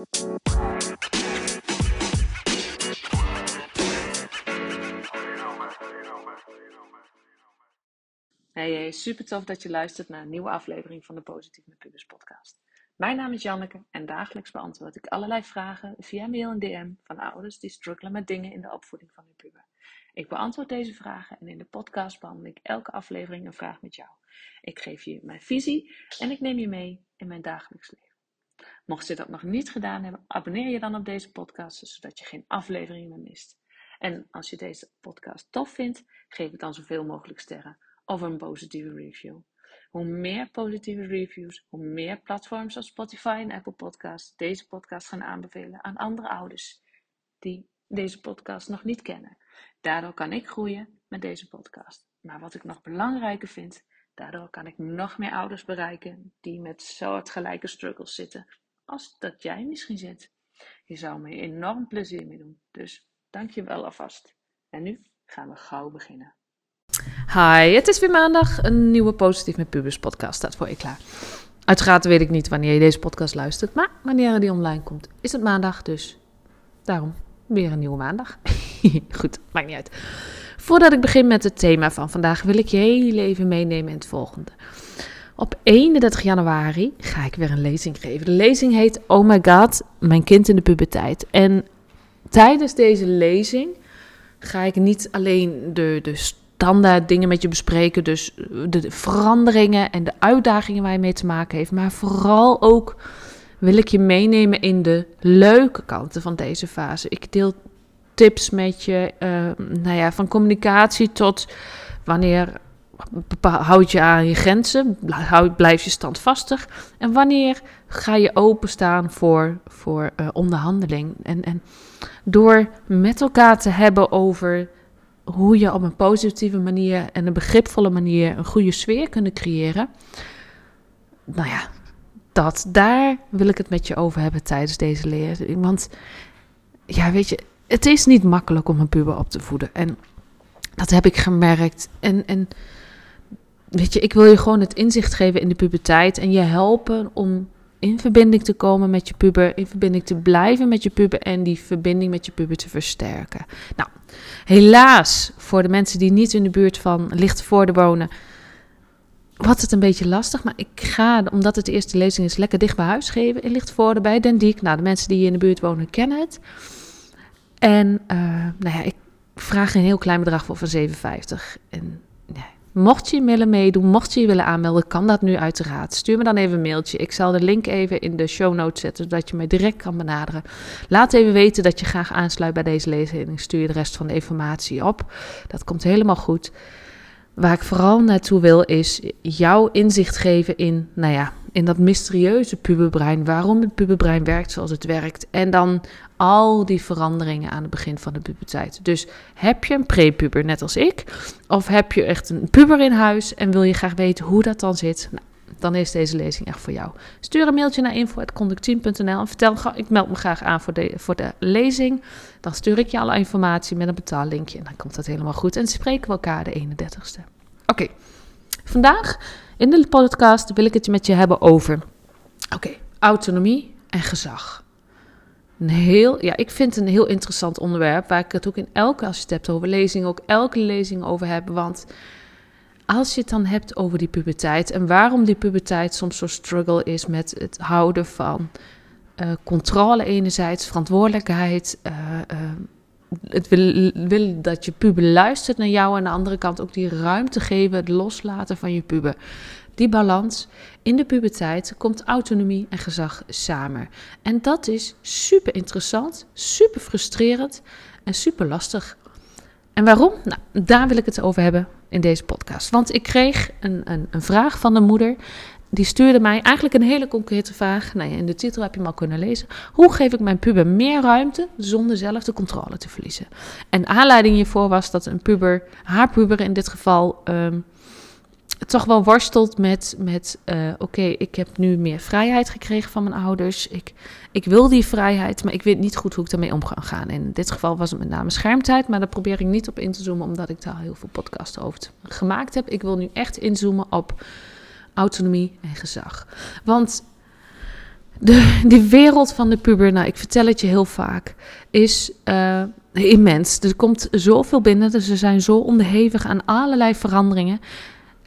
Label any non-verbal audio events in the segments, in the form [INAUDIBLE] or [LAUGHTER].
Hey, hey, super tof dat je luistert naar een nieuwe aflevering van de Positief met Pubers podcast. Mijn naam is Janneke en dagelijks beantwoord ik allerlei vragen via mail en DM van ouders die struggelen met dingen in de opvoeding van hun puber. Ik beantwoord deze vragen en in de podcast behandel ik elke aflevering een vraag met jou. Ik geef je mijn visie en ik neem je mee in mijn dagelijks leven. Mocht je dat nog niet gedaan hebben, abonneer je dan op deze podcast, zodat je geen aflevering meer mist. En als je deze podcast tof vindt, geef het dan zoveel mogelijk sterren of een positieve review. Hoe meer positieve reviews, hoe meer platforms als Spotify en Apple Podcasts deze podcast gaan aanbevelen aan andere ouders die deze podcast nog niet kennen. Daardoor kan ik groeien met deze podcast. Maar wat ik nog belangrijker vind, daardoor kan ik nog meer ouders bereiken die met soortgelijke struggles zitten als dat jij misschien zit. Je zou me enorm plezier mee doen. Dus dank je wel alvast. En nu gaan we gauw beginnen. Hi, het is weer maandag. Een nieuwe Positief met Pubers podcast staat voor je klaar. Uiteraard weet ik niet wanneer je deze podcast luistert, maar wanneer die online komt, is het maandag. Dus daarom weer een nieuwe maandag. [LAUGHS] Goed, maakt niet uit. Voordat ik begin met het thema van vandaag, wil ik je heel even meenemen in het volgende. Op 31 januari ga ik weer een lezing geven. De lezing heet Oh my god, mijn kind in de puberteit. En tijdens deze lezing ga ik niet alleen de, de standaard dingen met je bespreken. Dus de veranderingen en de uitdagingen waar je mee te maken heeft. Maar vooral ook wil ik je meenemen in de leuke kanten van deze fase. Ik deel tips met je, uh, nou ja, van communicatie tot wanneer houd je aan je grenzen, blijf je standvastig en wanneer ga je openstaan voor, voor uh, onderhandeling. En, en door met elkaar te hebben over hoe je op een positieve manier en een begripvolle manier een goede sfeer kunnen creëren. Nou ja, dat, daar wil ik het met je over hebben tijdens deze leer. Want ja, weet je, het is niet makkelijk om een puber op te voeden. En dat heb ik gemerkt. En, en weet je, ik wil je gewoon het inzicht geven in de puberteit en je helpen om in verbinding te komen met je puber, in verbinding te blijven met je puber en die verbinding met je puber te versterken. Nou, helaas voor de mensen die niet in de buurt van Lichtvoorde wonen, wordt het een beetje lastig. Maar ik ga, omdat het de eerste lezing is, lekker dicht bij huis geven in Lichtvoorde bij Den Diek. Nou, de mensen die hier in de buurt wonen kennen het. En uh, nou ja, ik vraag een heel klein bedrag voor van 7,50. En Mocht je willen meedoen, mocht je je willen aanmelden, kan dat nu uiteraard. Stuur me dan even een mailtje. Ik zal de link even in de show notes zetten, zodat je mij direct kan benaderen. Laat even weten dat je graag aansluit bij deze lezing. Stuur je de rest van de informatie op. Dat komt helemaal goed. Waar ik vooral naartoe wil, is jouw inzicht geven in, nou ja, in dat mysterieuze puberbrein. Waarom het puberbrein werkt zoals het werkt. En dan al die veranderingen aan het begin van de puberteit. Dus heb je een prepuber, net als ik, of heb je echt een puber in huis en wil je graag weten hoe dat dan zit? Nou, dan is deze lezing echt voor jou. Stuur een mailtje naar info.conductien.nl en vertel, ik meld me graag aan voor de, voor de lezing. Dan stuur ik je alle informatie met een betaallinkje en dan komt dat helemaal goed. En spreken we elkaar de 31ste. Oké, vandaag in de podcast wil ik het met je hebben over oké, autonomie en gezag. Een heel, ja, ik vind het een heel interessant onderwerp waar ik het ook in elke, als je het hebt over lezing, ook elke lezing over heb. Want als je het dan hebt over die puberteit en waarom die puberteit soms zo struggle is met het houden van uh, controle enerzijds, verantwoordelijkheid, uh, uh, het wil, wil, dat je puber luistert naar jou en aan de andere kant ook die ruimte geven, het loslaten van je puber. Die balans in de puberteit komt autonomie en gezag samen. En dat is super interessant, super frustrerend en super lastig. En waarom? Nou, daar wil ik het over hebben in deze podcast. Want ik kreeg een, een, een vraag van de moeder die stuurde mij eigenlijk een hele concrete vraag. Nou ja, in de titel heb je hem al kunnen lezen. Hoe geef ik mijn puber meer ruimte zonder zelf de controle te verliezen? En aanleiding hiervoor was dat een puber, haar puber in dit geval, um, toch wel worstelt met, met uh, oké, ik heb nu meer vrijheid gekregen van mijn ouders. Ik, ik wil die vrijheid, maar ik weet niet goed hoe ik daarmee om ga gaan. In dit geval was het met name schermtijd, maar daar probeer ik niet op in te zoomen, omdat ik daar heel veel podcasts over gemaakt heb. Ik wil nu echt inzoomen op autonomie en gezag. Want de, die wereld van de puber, nou, ik vertel het je heel vaak, is uh, immens. Er komt zoveel binnen, dus ze zijn zo onderhevig aan allerlei veranderingen.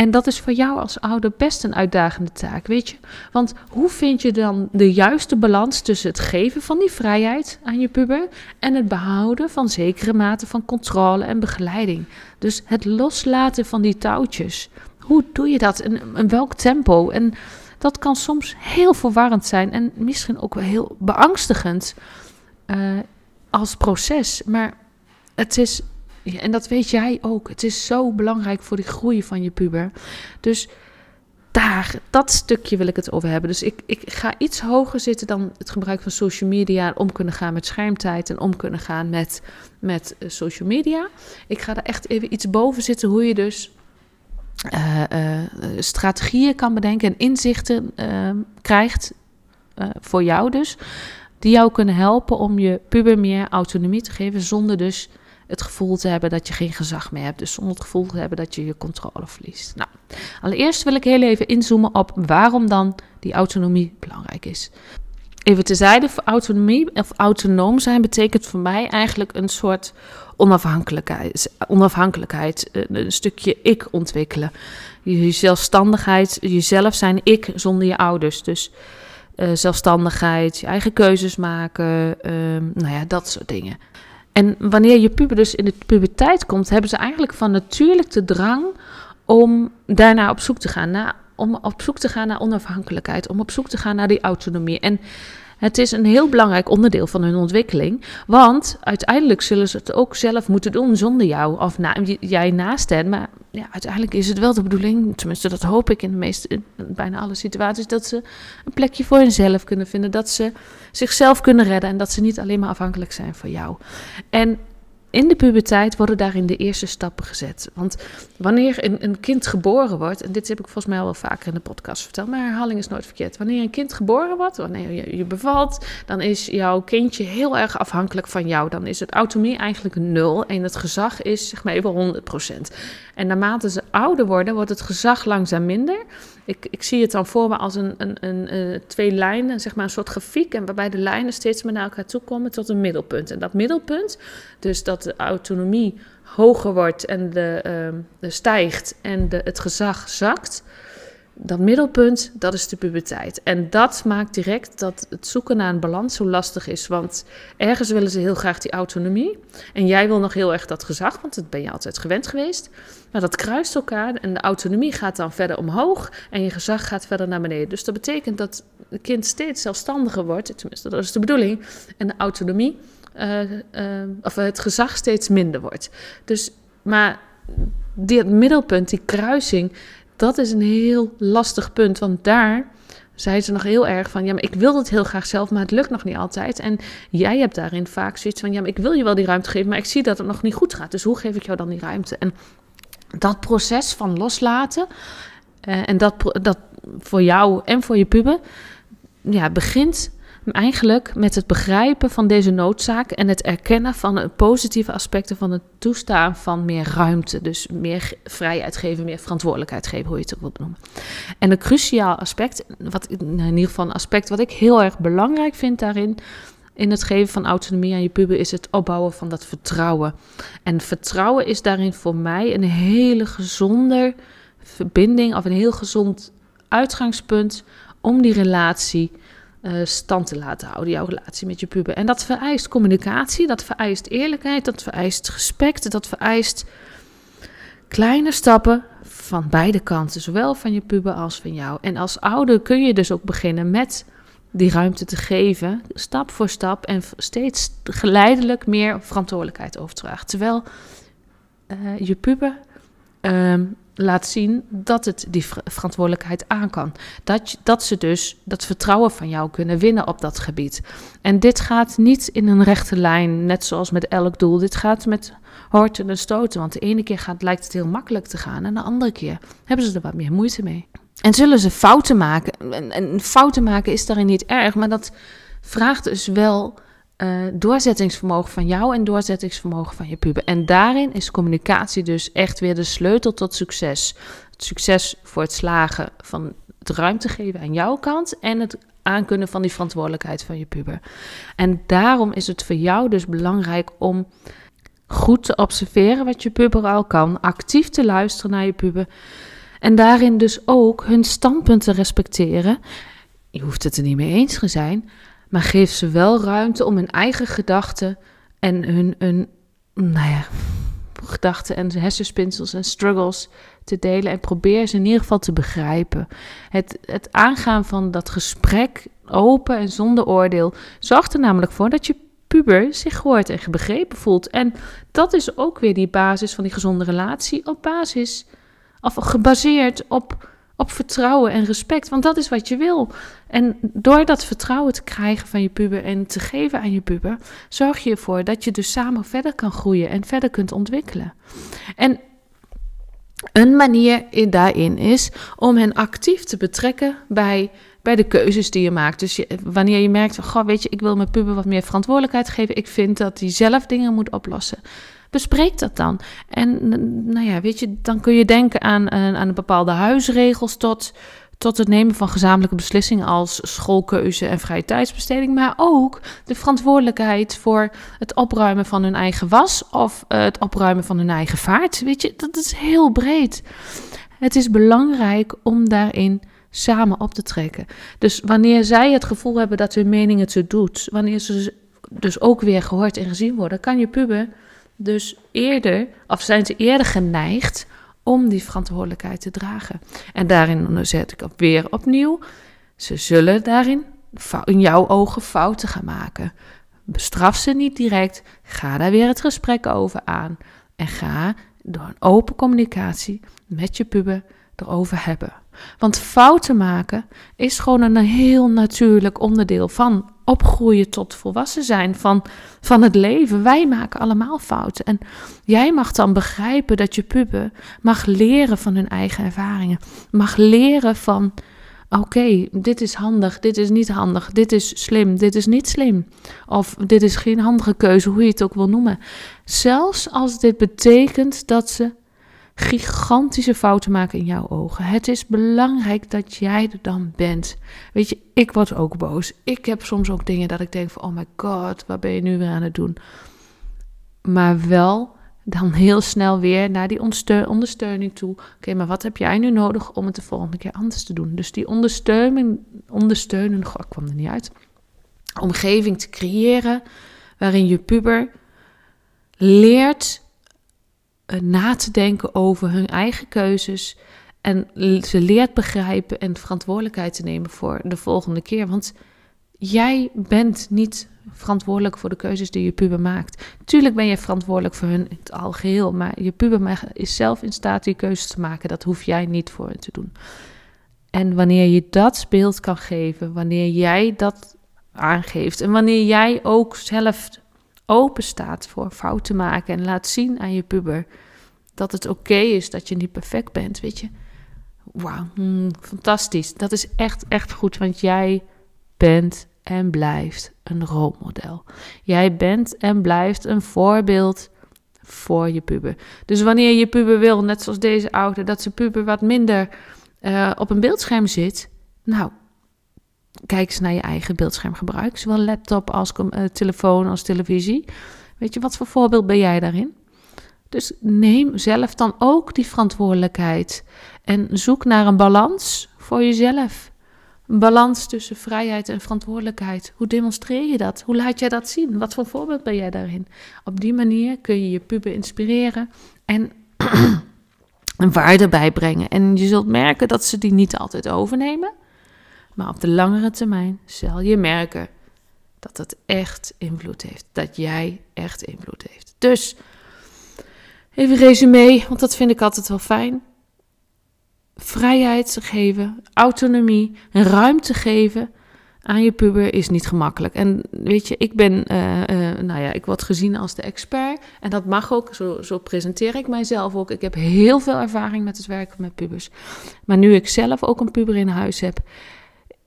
En dat is voor jou als ouder best een uitdagende taak, weet je? Want hoe vind je dan de juiste balans tussen het geven van die vrijheid aan je puber en het behouden van zekere mate van controle en begeleiding? Dus het loslaten van die touwtjes. Hoe doe je dat? En in welk tempo? En dat kan soms heel verwarrend zijn en misschien ook wel heel beangstigend uh, als proces. Maar het is en dat weet jij ook. Het is zo belangrijk voor de groei van je puber. Dus daar, dat stukje wil ik het over hebben. Dus ik, ik ga iets hoger zitten dan het gebruik van social media. Om kunnen gaan met schermtijd en om kunnen gaan met, met eh, social media. Ik ga er echt even iets boven zitten hoe je dus uh, uh, strategieën kan bedenken en inzichten krijgt. voor jou dus. Die jou kunnen helpen om je puber meer autonomie te geven. Zonder dus het gevoel te hebben dat je geen gezag meer hebt. Dus zonder het gevoel te hebben dat je je controle verliest. Nou, allereerst wil ik heel even inzoomen op waarom dan die autonomie belangrijk is. Even tezijde, voor autonomie of autonoom zijn betekent voor mij eigenlijk een soort onafhankelijkheid. onafhankelijkheid een stukje ik ontwikkelen. Je zelfstandigheid, jezelf zijn ik zonder je ouders. Dus uh, zelfstandigheid, je eigen keuzes maken, uh, nou ja, dat soort dingen. En wanneer je puber dus in de puberteit komt, hebben ze eigenlijk van natuurlijk de drang om daarna op zoek te gaan naar, om op zoek te gaan naar onafhankelijkheid, om op zoek te gaan naar die autonomie. En het is een heel belangrijk onderdeel van hun ontwikkeling. Want uiteindelijk zullen ze het ook zelf moeten doen zonder jou of na, jij naast hen. Maar ja, uiteindelijk is het wel de bedoeling, tenminste dat hoop ik in de meeste, bijna alle situaties, dat ze een plekje voor hunzelf kunnen vinden. Dat ze zichzelf kunnen redden en dat ze niet alleen maar afhankelijk zijn van jou. En in de puberteit worden daarin de eerste stappen gezet. Want wanneer een, een, kind geboren wordt, en dit heb ik volgens mij al wel vaker in de podcast verteld, maar herhaling is nooit verkeerd. Wanneer een kind geboren wordt, wanneer je, je bevalt, dan is jouw kindje heel erg afhankelijk van jou. Dan is het autonomie eigenlijk nul en het gezag is zeg maar even 100%. En naarmate ze ouder worden, wordt het gezag langzaam minder. Ik, ik zie het dan voor me als een, een, een, een, twee lijnen, zeg maar een soort grafiek. En waarbij de lijnen steeds meer naar elkaar toe komen tot een middelpunt. En dat middelpunt, dus dat de autonomie hoger wordt en de, uh, de stijgt en de, het gezag zakt dat middelpunt, dat is de puberteit. En dat maakt direct dat het zoeken naar een balans zo lastig is. Want ergens willen ze heel graag die autonomie. En jij wil nog heel erg dat gezag, want dat ben je altijd gewend geweest. Maar dat kruist elkaar en de autonomie gaat dan verder omhoog en je gezag gaat verder naar beneden. Dus dat betekent dat het kind steeds zelfstandiger wordt, tenminste dat is de bedoeling. En de autonomie, uh, uh, of het gezag steeds minder wordt. Dus, maar dit middelpunt, die kruising, dat is een heel lastig punt. Want daar zei ze nog heel erg van: ja, maar ik wil het heel graag zelf, maar het lukt nog niet altijd. En jij hebt daarin vaak zoiets van: ja, maar ik wil je wel die ruimte geven, maar ik zie dat het nog niet goed gaat. Dus hoe geef ik jou dan die ruimte? En dat proces van loslaten, uh, en dat, dat voor jou en voor je puber, ja, begint eigenlijk met het begrijpen van deze noodzaak en het erkennen van de positieve aspecten van het toestaan van meer ruimte. Dus meer vrijheid geven, meer verantwoordelijkheid geven, hoe je het ook wilt noemen. En een cruciaal aspect, wat, in ieder geval een aspect wat ik heel erg belangrijk vind daarin, in het geven van autonomie aan je puber is het opbouwen van dat vertrouwen. En vertrouwen is daarin voor mij een hele gezonde verbinding of een heel gezond uitgangspunt om die relatie uh, stand te laten houden, jouw relatie met je puber. En dat vereist communicatie, dat vereist eerlijkheid, dat vereist respect, dat vereist kleine stappen van beide kanten, zowel van je puber als van jou. En als ouder kun je dus ook beginnen met die ruimte te geven, stap voor stap en steeds geleidelijk meer verantwoordelijkheid overdraagt. Terwijl uh, je puber uh, laat zien dat het die verantwoordelijkheid aan kan. Dat, dat ze dus dat vertrouwen van jou kunnen winnen op dat gebied. En dit gaat niet in een rechte lijn, net zoals met elk doel. Dit gaat met horten en stoten. Want de ene keer gaat, lijkt het heel makkelijk te gaan en de andere keer hebben ze er wat meer moeite mee. En zullen ze fouten maken? En, en fouten maken is daarin niet erg, maar dat vraagt dus wel uh, doorzettingsvermogen van jou en doorzettingsvermogen van je puber. En daarin is communicatie dus echt weer de sleutel tot succes. Het succes voor het slagen van het ruimte geven aan jouw kant en het aankunnen van die verantwoordelijkheid van je puber. En daarom is het voor jou dus belangrijk om goed te observeren wat je puber al kan, actief te luisteren naar je puber en daarin dus ook hun standpunt te respecteren. Je hoeft het er niet mee eens te zijn, maar geef ze wel ruimte om hun eigen gedachten en hun, hun nou ja, gedachten en hersenspinsels en struggles te delen. En probeer ze in ieder geval te begrijpen. Het, het aangaan van dat gesprek open en zonder oordeel zorgt er namelijk voor dat je puber zich gehoord en begrepen voelt. En dat is ook weer die basis van die gezonde relatie op basis, of gebaseerd op op vertrouwen en respect, want dat is wat je wil. En door dat vertrouwen te krijgen van je puber en te geven aan je puber, zorg je ervoor dat je dus samen verder kan groeien en verder kunt ontwikkelen. En een manier daarin is om hen actief te betrekken bij, bij de keuzes die je maakt. Dus wanneer je merkt, goh, weet je, ik wil mijn puber wat meer verantwoordelijkheid geven, ik vind dat hij zelf dingen moet oplossen Bespreek dat dan. En nou ja, weet je, dan kun je denken aan, aan een bepaalde huisregels tot, tot het nemen van gezamenlijke beslissingen als schoolkeuze en vrije tijdsbesteding, maar ook de verantwoordelijkheid voor het opruimen van hun eigen was of uh, het opruimen van hun eigen vaart. Weet je, dat is heel breed. Het is belangrijk om daarin samen op te trekken. Dus wanneer zij het gevoel hebben dat hun mening het zo doet, wanneer ze dus ook weer gehoord en gezien worden, kan je puber dus eerder, of zijn ze eerder geneigd om die verantwoordelijkheid te dragen. En daarin zet ik op weer opnieuw, ze zullen daarin in jouw ogen fouten gaan maken. Bestraf ze niet direct, ga daar weer het gesprek over aan en ga door een open communicatie met je puber erover hebben. Want fouten maken is gewoon een heel natuurlijk onderdeel van opgroeien tot volwassen zijn van, van het leven. Wij maken allemaal fouten. En jij mag dan begrijpen dat je puber mag leren van hun eigen ervaringen. Mag leren van, oké, dit is handig, dit is niet handig, dit is slim, dit is niet slim. Of dit is geen handige keuze, hoe je het ook wil noemen. Zelfs als dit betekent dat ze gigantische fouten maken in jouw ogen. Het is belangrijk dat jij er dan bent. Weet je, ik word ook boos. Ik heb soms ook dingen dat ik denk van, oh my god, wat ben je nu weer aan het doen? Maar wel dan heel snel weer naar die ondersteuning toe. Oké, maar wat heb jij nu nodig om het de volgende keer anders te doen? Dus die ondersteuning, ondersteunen, goh, kwam er niet uit. Omgeving te creëren waarin je puber leert na te denken over hun eigen keuzes. En ze leert begrijpen en verantwoordelijkheid te nemen voor de volgende keer. Want jij bent niet verantwoordelijk voor de keuzes die je puber maakt. Tuurlijk ben je verantwoordelijk voor hun in het algeheel. Maar je puber is zelf in staat die keuzes te maken. Dat hoef jij niet voor hen te doen. En wanneer je dat beeld kan geven, wanneer jij dat aangeeft en wanneer jij ook zelf open staat voor fouten maken en laat zien aan je puber dat het oké is dat je niet perfect bent, weet je. Wauw, hmm, fantastisch. Dat is echt, echt goed, want jij bent en blijft een rolmodel. Jij bent en blijft een voorbeeld voor je puber. Dus wanneer je puber wil, net zoals deze ouder, dat zijn puber wat minder uh, op een beeldscherm zit, nou, kijk eens naar je eigen beeldschermgebruik, zowel laptop als uh, telefoon als televisie. Weet je, wat voor voorbeeld ben jij daarin? Dus neem zelf dan ook die verantwoordelijkheid en zoek naar een balans voor jezelf. Een balans tussen vrijheid en verantwoordelijkheid. Hoe demonstreer je dat? Hoe laat jij dat zien? Wat voor voorbeeld ben jij daarin? Op die manier kun je je puber inspireren en [CLEARS THROAT] een waarde bijbrengen. En je zult merken dat ze die niet altijd overnemen. Maar op de langere termijn zal je merken dat het echt invloed heeft. Dat jij echt invloed heeft. Dus even resume, want dat vind ik altijd wel fijn. Vrijheid geven, autonomie, ruimte geven aan je puber is niet gemakkelijk. En weet je, ik ben, uh, uh, nou ja, ik word gezien als de expert. En dat mag ook, zo, zo presenteer ik mijzelf ook. Ik heb heel veel ervaring met het werken met pubers. Maar nu ik zelf ook een puber in huis heb,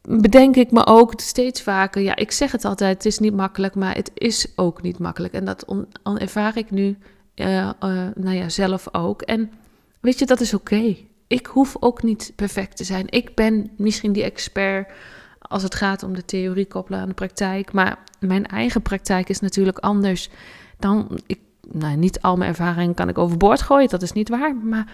bedenk ik me ook steeds vaker, ja, ik zeg het altijd, het is niet makkelijk, maar het is ook niet makkelijk. En dat on, ervaar ik nu, uh, uh, nou ja, zelf ook. En weet je, dat is oké. Ik hoef ook niet perfect te zijn. Ik ben misschien die expert als het gaat om de theorie koppelen aan de praktijk. Maar mijn eigen praktijk is natuurlijk anders dan. Ik, nou, niet al mijn ervaring kan ik overboord gooien, dat is niet waar. Maar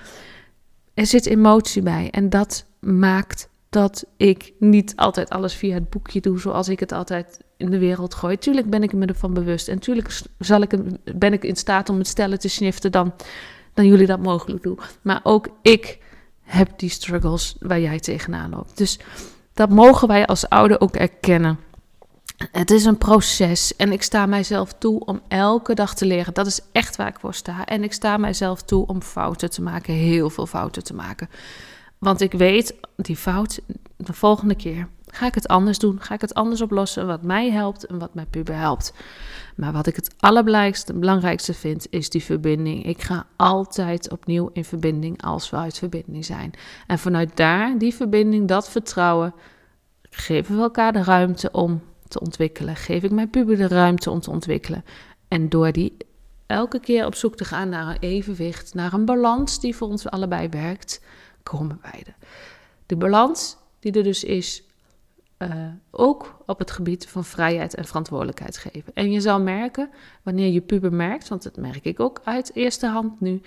er zit emotie bij. En dat maakt dat ik niet altijd alles via het boekje doe zoals ik het altijd in de wereld gooi. Tuurlijk ben ik me ervan bewust. En tuurlijk zal ik, ben ik in staat om het stellen te sniften dan, dan jullie dat mogelijk doen. Maar ook ik heb die struggles waar jij tegenaan loopt. Dus dat mogen wij als ouder ook erkennen. Het is een proces en ik sta mijzelf toe om elke dag te leren. Dat is echt waar ik voor sta. En ik sta mijzelf toe om fouten te maken, heel veel fouten te maken. Want ik weet, die fout, de volgende keer ga ik het anders doen. Ga ik het anders oplossen, wat mij helpt en wat mijn puber helpt. Maar wat ik het allerbelangrijkste belangrijkste vind, is die verbinding. Ik ga altijd opnieuw in verbinding als we uit verbinding zijn. En vanuit daar, die verbinding, dat vertrouwen, geven we elkaar de ruimte om te ontwikkelen. Geef ik mijn puber de ruimte om te ontwikkelen. En door die elke keer op zoek te gaan naar een evenwicht, naar een balans die voor ons allebei werkt, er. De balans die er dus is, uh, ook op het gebied van vrijheid en verantwoordelijkheid geven. En je zal merken, wanneer je puber merkt, want dat merk ik ook uit eerste hand nu,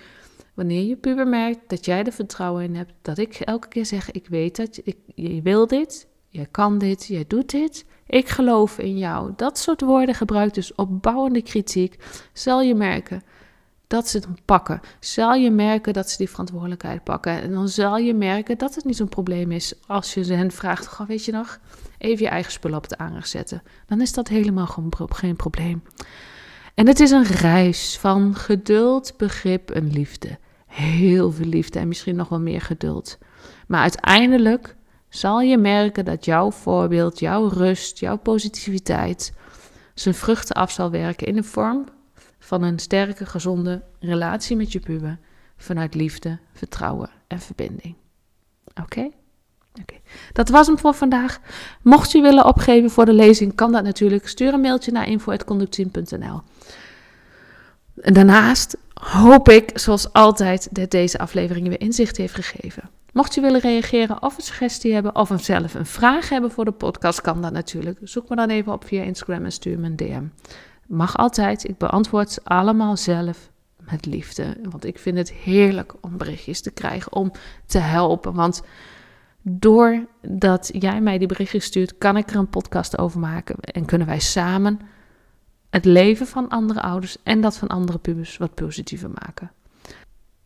wanneer je puber merkt dat jij er vertrouwen in hebt, dat ik elke keer zeg, ik weet dat, ik, je wil dit, je kan dit, jij doet dit, ik geloof in jou. Dat soort woorden gebruikt dus opbouwende kritiek, zal je merken dat ze het pakken. Zal je merken dat ze die verantwoordelijkheid pakken. En dan zal je merken dat het niet zo'n probleem is als je ze hen vraagt: Goh, weet je nog, even je eigen spullen op de aanrecht zetten. Dan is dat helemaal geen probleem. En het is een reis van geduld, begrip en liefde. Heel veel liefde en misschien nog wel meer geduld. Maar uiteindelijk zal je merken dat jouw voorbeeld, jouw rust, jouw positiviteit zijn vruchten af zal werken in de vorm van een sterke, gezonde relatie met je puber vanuit liefde, vertrouwen en verbinding. Oké? Oké. Dat was hem voor vandaag. Mocht je willen opgeven voor de lezing, kan dat natuurlijk. Stuur een mailtje naar info.conductteam.nl. Daarnaast hoop ik, zoals altijd, dat deze aflevering weer inzicht heeft gegeven. Mocht je willen reageren of een suggestie hebben of zelf een vraag hebben voor de podcast, kan dat natuurlijk. Zoek me dan even op via Instagram en stuur me een DM. Mag altijd. Ik beantwoord ze allemaal zelf met liefde. Want ik vind het heerlijk om berichtjes te krijgen, om te helpen. Want doordat jij mij die berichtjes stuurt, kan ik er een podcast over maken. En kunnen wij samen het leven van andere ouders en dat van andere pubers wat positiever maken.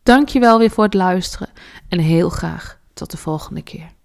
Dankjewel weer voor het luisteren en heel graag tot de volgende keer.